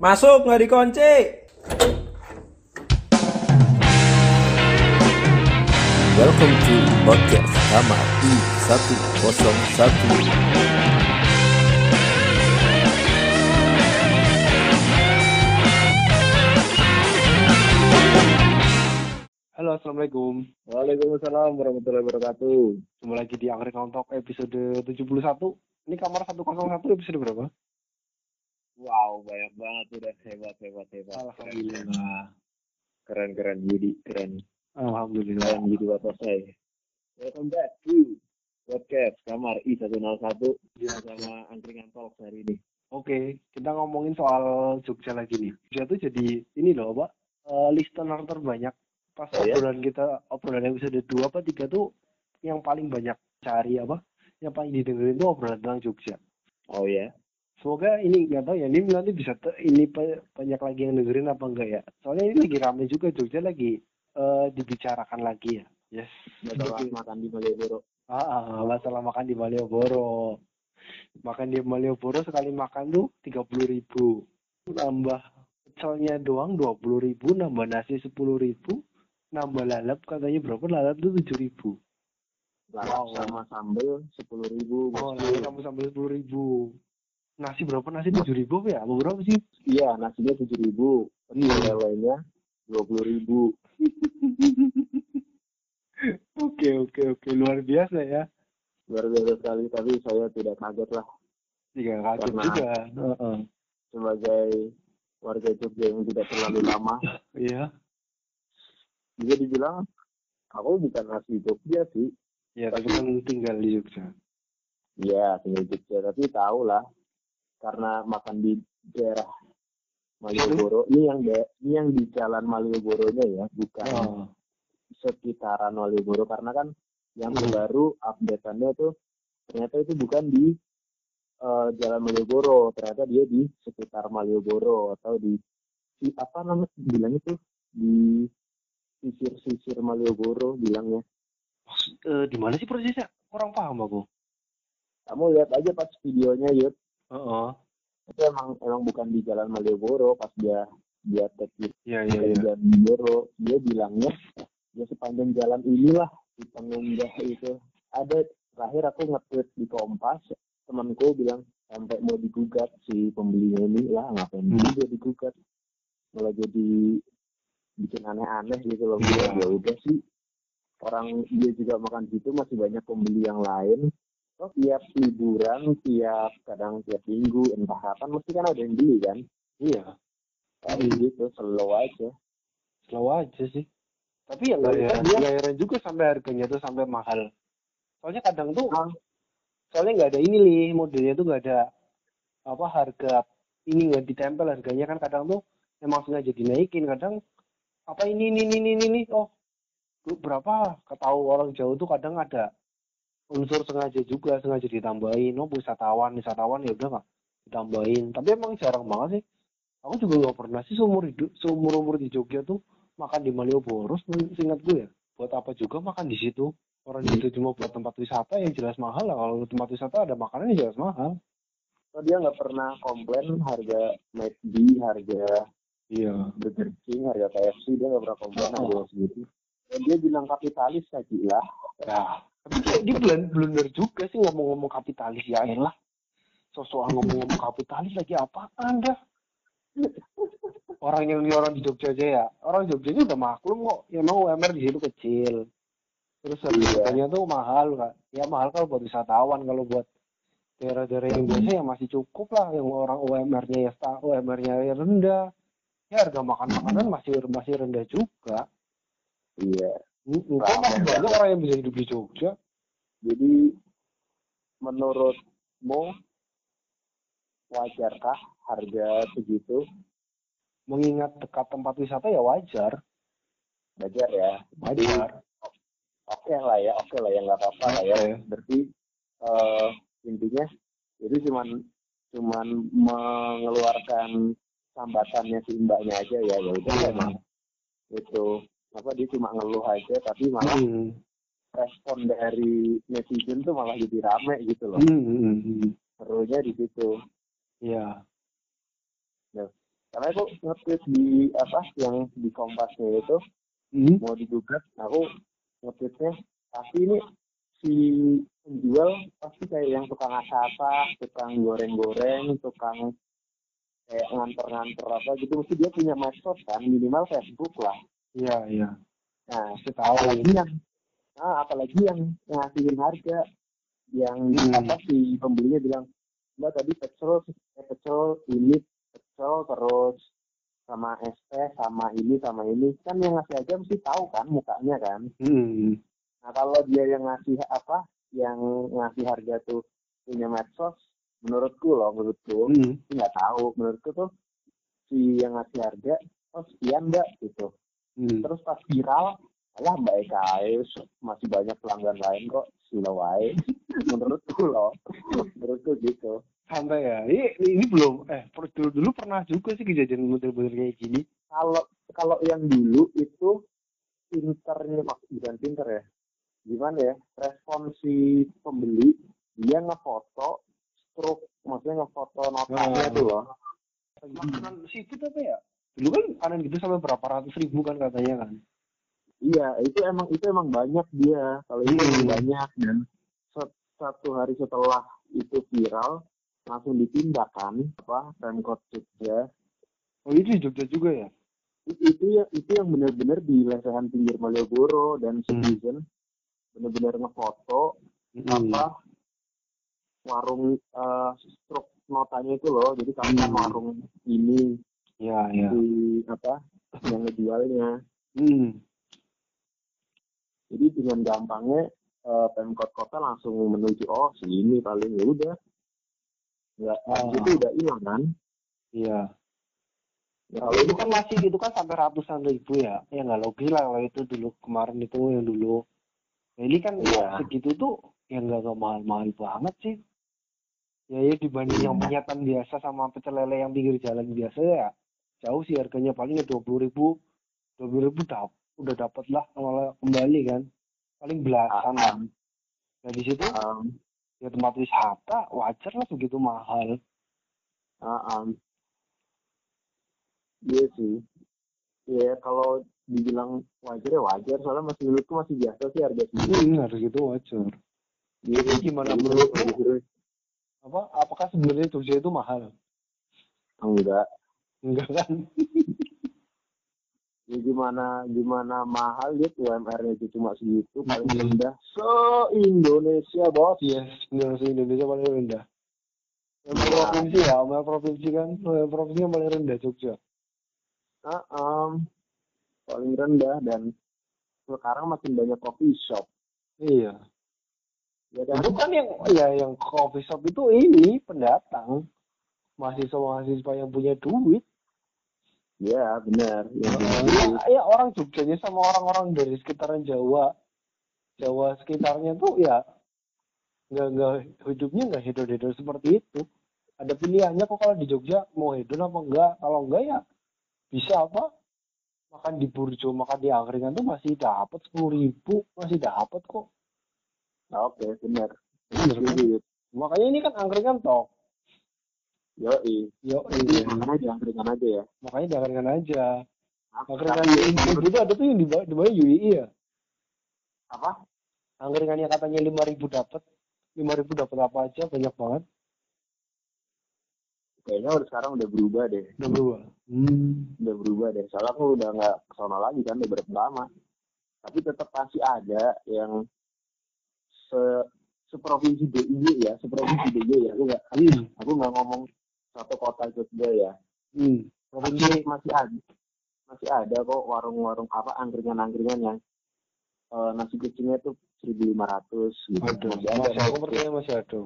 Masuk nggak dikunci. Welcome to podcast kamar I101 Halo, assalamualaikum. Waalaikumsalam warahmatullahi wabarakatuh. Jumpa lagi di Anggrek Talk episode 71. Ini kamar 101 episode berapa? Wow, banyak banget udah hebat hebat hebat. Alhamdulillah. Keren keren Yudi keren. Alhamdulillah. Keren Yudi Watosai. Welcome back to podcast kamar I101 sama Angkringan Talk hari ini. Oke, kita ngomongin soal Jogja lagi nih. Jogja tuh jadi ini loh, Pak. eh, listener terbanyak pas Oh, ya? obrolan kita obrolan episode 2 apa 3 tuh yang paling banyak cari apa? Yang paling didengerin tuh obrolan tentang Jogja. Oh ya. Semoga ini nggak tahu ya ini nanti bisa te- ini banyak lagi yang dengerin apa enggak ya. Soalnya ini lagi rame juga Jogja lagi eh, dibicarakan lagi ya. Yes. Masalah makan di Malioboro. Ah, ah, masalah makan di Malioboro. Makan di Malioboro sekali makan tuh tiga puluh ribu. Nambah pecelnya doang dua puluh ribu, nambah nasi sepuluh ribu, nambah lalap katanya berapa lalap tuh tujuh ribu. Lalap Wow. sama sambel sepuluh ribu. Oh, lalap kamu sampai sepuluh ribu. Nasi berapa nasi tujuh ribu ya? Apa berapa sih? Iya nasinya tujuh ribu. Iya. Lelenya dua puluh ribu. Oke oke oke luar biasa ya. Luar biasa sekali tapi saya tidak kaget lah Tiga kaget Karena- juga. Sebagai warga Jogja yang tidak terlalu lama Iya. bisa dibilang aku bukan asli Jogja sih Ya tapi kan tinggal di Jogja. Iya, tinggal di Jogja, tapi tahu lah karena makan di daerah Malioboro. Ini yang de, ini yang di jalan Malioboronya ya, bukan Oh. sekitaran Malioboro karena kan yang Hmm. terbaru update-annya tuh ternyata itu bukan di eh, jalan Malioboro, ternyata dia di sekitar Malioboro atau di, di apa namanya bilangnya tuh di sisir-sisir Malioboro bilangnya. Eh, di mana sih persisnya? Kurang paham aku. Kamu lihat aja pas videonya Yud. Heeh. itu emang emang bukan di jalan Malioboro pas dia dia tag di Iya iya jalan Malioboro. Dia bilangnya ya sepanjang jalan inilah di pengunggah itu. Ada terakhir aku nge-tweet di Kompas temanku bilang sampai mau digugat si pembelinya ini. Lah ngapain Hmm. juga digugat? Malah jadi bikin aneh-aneh gitu loh. Iya. ya udah sih. Orang dia juga makan gitu masih banyak pembeli yang lain Oh, tiap liburan, tiap kadang tiap minggu, entah kapan, mesti kan ada yang beli kan? Iya. Kayak gitu, slow aja. Slow aja sih. Tapi ya nggak heran, dia- heran juga sampai harganya tuh sampai mahal. Soalnya kadang tuh, Ah. soalnya nggak ada ini nih modelnya tuh nggak ada apa harga ini nggak ditempel harganya kan kadang tuh emang sengaja dinaikin kadang apa ini ini ini ini, ini oh berapa ketahu orang jauh tuh kadang ada unsur sengaja juga sengaja ditambahin. Oh wisatawan wisatawan ya udah nggak ditambahin. Tapi emang jarang banget sih. Aku juga nggak pernah sih seumur hidup seumur umur di Jogja tuh makan di Malioboro seingat gue ya. Buat apa juga makan di situ? Orang di situ cuma buat tempat wisata yang jelas mahal lah. Kalau tempat wisata ada makanan yang jelas mahal. So, dia nggak pernah komplain harga McD, harga iya. Burger King, harga KFC, dia nggak pernah komplain Oh. harga segitu. Dan dia bilang kapitalis kayak gila. ya tapi kayak dia blun- blunder juga sih ngomong-ngomong kapitalis. Ya elah sosokan ngomong-ngomong kapitalis lagi apa anda orang yang orang di Jogja aja ya. Orang Jogja aja udah maklum kok. Ya emang UMR di situ kecil. Terus harganya tuh mahal kan ya mahal kalau buat wisatawan. Kalau buat daerah-daerah yang biasa ya masih cukup lah. Yang orang UMR-nya ya UMR-nya ya rendah. Ya harga makan makanan masih masih rendah juga. Iya. Mm, kok masih banyak orang yang bisa hidup di Jogja Jadi menurutmu wajarkah harga segitu? mengingat dekat tempat wisata ya wajar Wajar ya. wajar Oke lah ya, oke lah ya nggak apa-apa lah ya. Berarti eh, intinya itu cuman cuman mengeluarkan sambatannya si mbaknya aja ya ya udah Iya. emang itu apa dia cuma ngeluh aja tapi malah Hmm. respon dari netizen tuh malah jadi rame gitu loh Hmm, hmm, hmm. serunya di situ Iya. tapi karena aku nge-tweet di apa yang di kompasnya itu Hmm. mau digugat aku nge-tweetnya pasti ini si penjual pasti kayak yang tukang asapa tukang goreng-goreng tukang kayak nganter-nganter apa gitu mesti dia punya medsos kan minimal Facebook lah Iya, iya. nah Saya tahu. apalagi yang nah, apalagi yang ngasihin harga yang Hmm. apa si pembelinya bilang mbak tadi pecel eh, pecel ini pecel terus sama teh sama ini sama ini kan yang ngasih aja mesti tahu kan mukanya kan Hmm. nah kalau dia yang ngasih apa yang ngasih harga tuh punya medsos menurutku loh menurutku Hmm. Nggak tahu menurutku tuh si yang ngasih harga oh sekian mbak gitu Hmm. terus pas viral alah mbak Eka ae, masih banyak pelanggan lain kok sila wae menurutku loh menurutku gitu Santai ya. Ini, ini belum eh per- dulu, dulu pernah juga sih kejadian model-model kayak gini. kalau kalau yang dulu itu pinternya mak- bukan pinter ya gimana ya respon si pembeli dia ngefoto stroke maksudnya ngefoto notanya Hmm. tuh loh Makanan seafood apa ya? Dulu kan makanan gitu sampai berapa ratus ribu kan katanya kan. iya itu emang itu emang banyak dia kalau itu Hmm. banyak dan satu hari setelah itu viral langsung ditindakan apa Pemkot Jogja Oh itu Jogja juga ya? itu, itu ya itu yang benar-benar di lesehan pinggir Malioboro dan citizen benar-benar ngefoto Hmm. apa warung eh, stroke notanya itu loh jadi kamu kan Hmm. warung ini Ya, ya. di apa yang ngejualnya Hmm. jadi dengan gampangnya eh, pemkot kota langsung menuju oh sini paling ya udah nggak Ah. itu udah hilang kan Iya. ya, Kalau itu kan masih itu kan sampai ratusan ribu ya. Ya nggak logis lah kalau itu dulu kemarin itu yang dulu. Nah, ini kan Iya. segitu tuh ya nggak mahal-mahal banget sih. Ya ya dibanding yang penyetan biasa sama pecel lele yang pinggir jalan biasa ya jauh sih harganya palingnya dua puluh ribu dua puluh ribu dap udah dapat lah malah kembali kan paling belasan lah. um, Nah di situ um, ya tempat wisata wajar lah begitu mahal. uh, um. iya sih ya kalau dibilang wajar ya wajar soalnya masih menurutku masih biasa sih harga segitu Hmm, harus gitu wajar. Iya, Jadi gimana menurutmu? menurut- Apa apakah sebenarnya Jogja itu mahal? enggak Enggak kan? ya gimana gimana mahal ya UMR-nya itu cuma segitu paling rendah se Indonesia bos Yes, benar sih Indonesia paling rendah. Yang Iya. provinsi ya, yang provinsi kan, yang provinsi yang paling rendah Jogja. Ah, um, paling rendah dan sekarang makin banyak coffee shop Iya. ya kan Itu kan yang ya yang coffee shop itu ini pendatang mahasiswa-mahasiswa yang punya duit. Ya benar ya, Ya, ya orang Jogjanya sama orang-orang dari sekitaran Jawa, Jawa sekitarnya tuh ya nggak nggak hidupnya nggak hedon-hedon seperti itu. Ada pilihannya kok kalau di Jogja mau hedon apa enggak. Kalau enggak ya bisa apa makan di burjo, makan di angkringan tuh masih dapat sepuluh ribu, masih dapat kok. Nah, oke benar Bener kan? Setuju. Makanya ini kan angkringan toh. Yo, Jadi iya. makan aja, angkringan aja ya. Makanya di angkringan aja. Angkringan yang itu ada tuh yang di di bawah UII ya. apa? Angkringannya katanya lima ribu dapat, lima ribu dapat apa aja banyak banget. Kayaknya udah sekarang udah berubah deh. Udah berubah. Hmm. Udah berubah deh. Soalnya aku udah nggak ke sana lagi kan, udah berapa lama. Tapi tetap masih ada yang se seprovinsi DIY ya, seprovinsi DIY ya. Aku nggak Hmm. aku nggak ngomong satu kota Jogja ya. Hmm. Provinsi Masih, masih ada masih ada kok warung-warung apa angkringan-angkringan yang eh, nasi kucingnya tuh 1.500 gitu. ada. Masih ada, Masih aku percaya masih ada.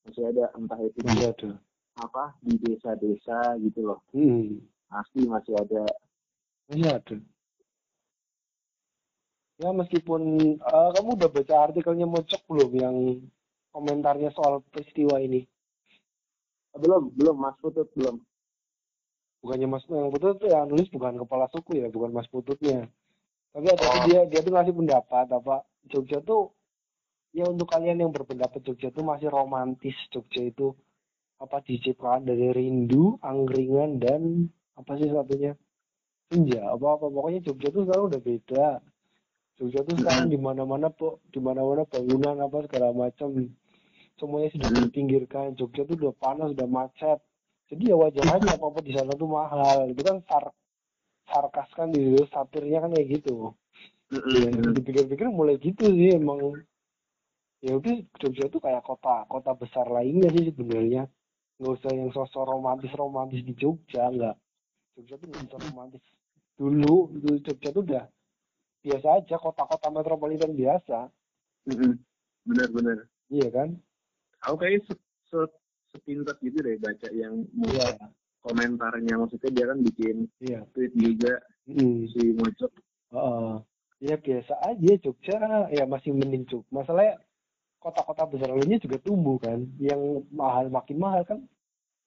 masih ada entah itu di Masih ada. apa di desa-desa gitu loh. Hmm. Pasti masih ada Masih ada. Ya meskipun eh, kamu udah baca artikelnya Mocok belum yang komentarnya soal peristiwa ini? Belum belum Mas Putut belum. Bukannya Mas yang Putut tuh yang nulis bukan kepala suku ya, bukan Mas Pututnya. Tapi ada Oh. dia dia tuh ngasih pendapat apa Jogja tuh ya untuk kalian yang berpendapat Jogja tuh masih romantis Jogja itu apa diciptakan dari rindu, angkringan dan apa sih satunya senja apa apa pokoknya Jogja tuh sekarang udah beda. Jogja tuh sekarang di mana-mana po di mana-mana bangunan apa segala macam semuanya sudah dipinggirkan. Jogja tuh udah panas, udah macet. Jadi ya wajar aja apa apa di sana tuh mahal. Itu kan sar sarkas kan di situ, satirnya kan kayak gitu. Ya, dipikir-pikir mulai gitu sih emang ya udah Jogja tuh kayak kota kota besar lainnya sih sebenarnya nggak usah yang sosok romantis romantis di Jogja nggak Jogja tuh nggak usah romantis dulu dulu Jogja tuh udah biasa aja kota-kota metropolitan biasa Bener-bener. iya kan Aku kayak se, se sepintas gitu deh baca yang iya. komentarnya. Maksudnya dia kan bikin iya. tweet juga Mm. si Mojok Heeh. ya biasa aja Jogja ya masih mending Jogja masalahnya kota-kota besar lainnya juga tumbuh kan. Yang mahal makin mahal kan.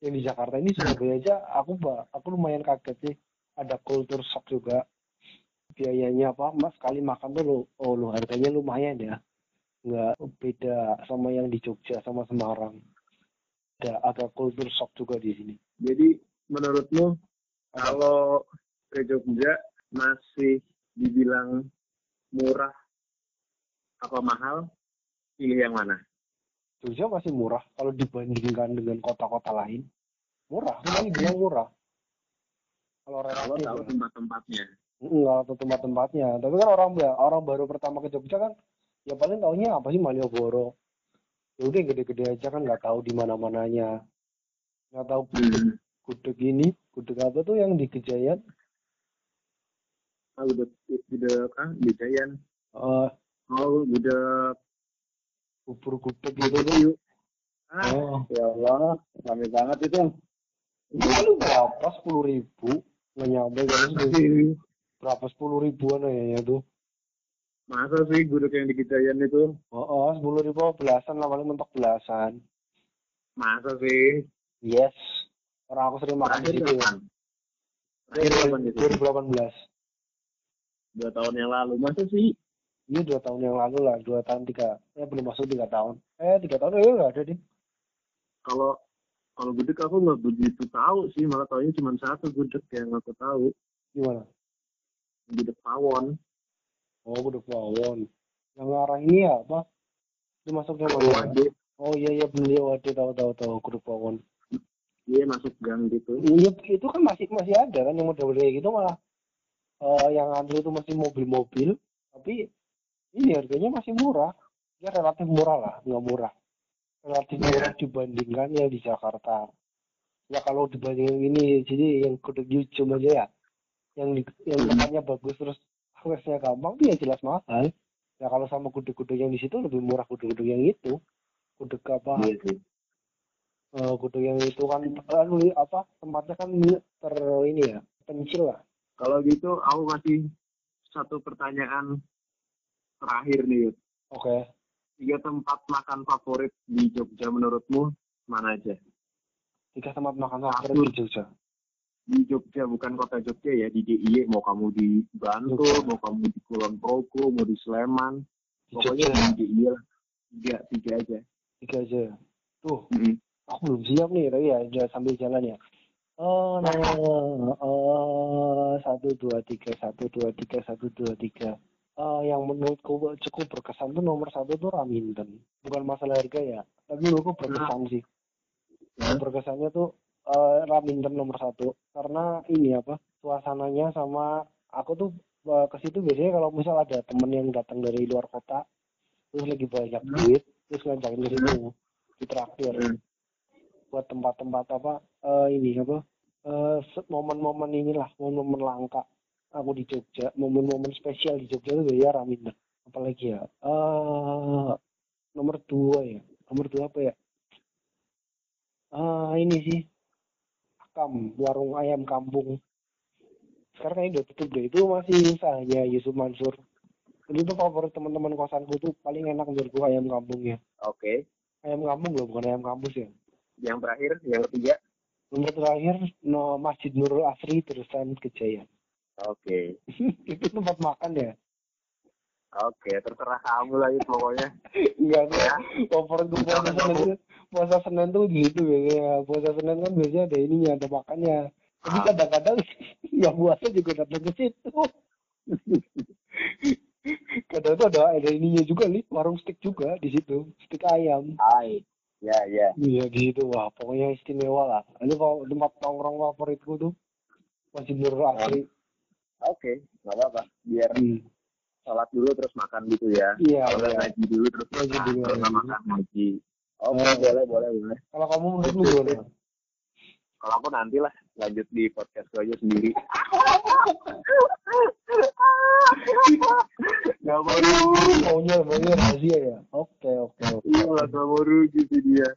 Yang di Jakarta ini Surabaya aja aku aku lumayan kaget sih. Ada kultur shock juga. Biayanya apa? Mas sekali makan tuh lo oh lo harganya lumayan ya nggak beda sama yang di Jogja sama Semarang ada ada kultur shock juga di sini Jadi menurutmu kalau ke Jogja masih dibilang murah apa mahal, pilih yang mana? Jogja masih murah kalau dibandingkan dengan kota-kota lain murah semuanya bilang murah kalau Kalau relatif tahu ya. tempat-tempatnya. enggak atau tempat-tempatnya tapi kan orang orang baru pertama ke Jogja kan ya paling taunya apa sih Malioboro? Ya udah gede-gede aja kan nggak tahu di mana-mananya. Nggak tahu Hmm. gudeg ini gudeg apa tuh yang di Kejayan Ah, udah udah ah, di Jayan. eh. Oh, udah bubur gudeg gitu tuh. yuk. Ah, oh. ya Allah, rame banget itu. itu kan berapa? Sepuluh ribu? Nggak nyampe kan? Berapa sepuluh ribuan ya tuh Masa sih gudeg yang di Jayan itu? oh oh sepuluh ribu belasan lah paling mentok belasan Masa sih? yes orang aku sering makan di situ? Terakhir kapan? 2018 Dua tahun yang lalu. Masa sih? Iya dua tahun yang lalu lah, dua tahun tiga, ya belum masuk tiga tahun. Eh tiga tahun ya nggak ada deh. Kalau kalau gudeg aku nggak begitu tahu sih, malah taunya cuma satu gudeg yang aku tahu. Gimana? Gudeg Pawon. Oh udah pawon. Yang arah ini ya apa? Masuknya mana? ya? Oh iya iya beli waduh tahu tahu tahu grup pawon. Dia masuk gang gitu. Iya itu kan masih masih ada kan yang model kayak gitu malah. eh yang antri itu masih mobil-mobil, tapi ini harganya masih murah. Ya relatif murah lah, nggak murah. Relatif Iya. murah dibandingkan yang di Jakarta. Ya kalau dibandingin ini, jadi yang gudeg Yujum aja ya, yang yang tempatnya bagus terus aksesnya gampang, tuh ya jelas mahal. Ya kalau sama gudeg-gudeg yang di situ lebih murah gudeg-gudeg yang itu. Gudeg apa? Iya sih. eh, gudeg yang itu kan anu, apa tempatnya kan ter ini ya pencil lah. Kalau gitu aku kasih satu pertanyaan terakhir nih. Oke. Tiga tempat makan favorit di Jogja menurutmu mana aja? Tiga tempat makan favorit di Jogja. Di Jogja bukan kota Jogja ya di DIY mau kamu di Bantul, Jogja. mau kamu di Kulon Progo, mau di Sleman, pokoknya Jogja di DIY lah. Tiga, tiga aja. tiga aja. Tuh, Mm-mm. aku belum siap nih, tapi ya udah sambil jalan ya. Oh, nah, eh, satu dua tiga, satu dua tiga, satu dua tiga. Eh, yang menurutku cukup berkesan tuh nomor satu tuh Raminten. Bukan masalah harga ya, tapi menurutku berkesan sih. Hah? Berkesannya tuh eh, Raminten nomor satu. Karena ini apa suasananya sama aku tuh eh, ke situ biasanya kalau misal ada temen yang datang dari luar kota terus lagi banyak Hmm. duit terus ngajakin ke situ ditraktir Hmm. buat tempat-tempat apa eh, ini apa eh, se- momen-momen inilah momen-momen langka. Aku di Jogja momen-momen spesial di Jogja itu ya Raminten apalagi ya eh nomor dua ya nomor dua apa ya? Ah ini sih Akam warung ayam kampung. Sekarang kayaknya udah tutup deh. Itu masih usahanya Yusuf Mansur. Itu tuh favorit teman-teman kosanku tuh paling enak menurutku ayam kampungnya Oke. ayam kampung loh bukan ayam kampus ya. Yang terakhir, yang ketiga. nomor terakhir no, Masjid Nurul Asri terusan Kejayaan. Oke. itu tempat makan ya Oke, terserah kamu lagi pokoknya. Enggak. Ya. Favorit gue puasa Senin puasa Senin tuh gitu biasanya. Puasa Senin kan biasanya ada ininya, ada makannya. Tapi Ah. kadang-kadang yang puasa juga datang ke situ. Kadang tuh ada ada ininya juga nih, warung steak juga di situ, steak ayam. Hai. Ya, ya. Iya gitu, wah pokoknya istimewa lah. Ini kalau tempat nongkrong favoritku tuh masih asli. Oke, nggak apa-apa. Biar Hmm. Sholat dulu terus makan gitu ya. Iya, Kalau iya. ngaji dulu terus Ngaji dulu, nggak ngaji. makan ngaji. Oke, Oh. boleh, boleh, boleh. Kalau kamu menurutmu gimana? Kalau aku nanti lah lanjut di podcastku aja sendiri. Gak mau rugi. Maunya maunya rahasia ya. Oke oke oke. Iya lah, gak mau rugi sih dia.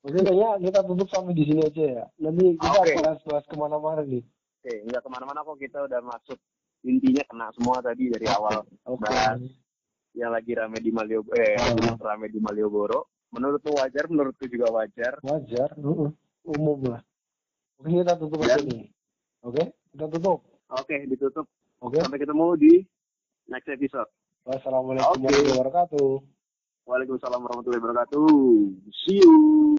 Mungkin kayaknya kita tutup sampai di sini aja ya. Nanti kita Oke. bahas-bahas ke mana-mana nih. Oke, nggak ke mana-mana kok kita udah masuk intinya kena semua tadi dari awal Oke. bahas yang lagi rame di Malioboro eh Ah. rame di Malioboro menurutmu wajar menurutku juga wajar Wajar. uh-uh. Umum lah. Oke kita tutup aja nih. Oke kita tutup. oke ditutup Oke. sampai ketemu di next episode Wassalamualaikum Oke. warahmatullahi wabarakatuh. Waalaikumsalam warahmatullahi wabarakatuh see you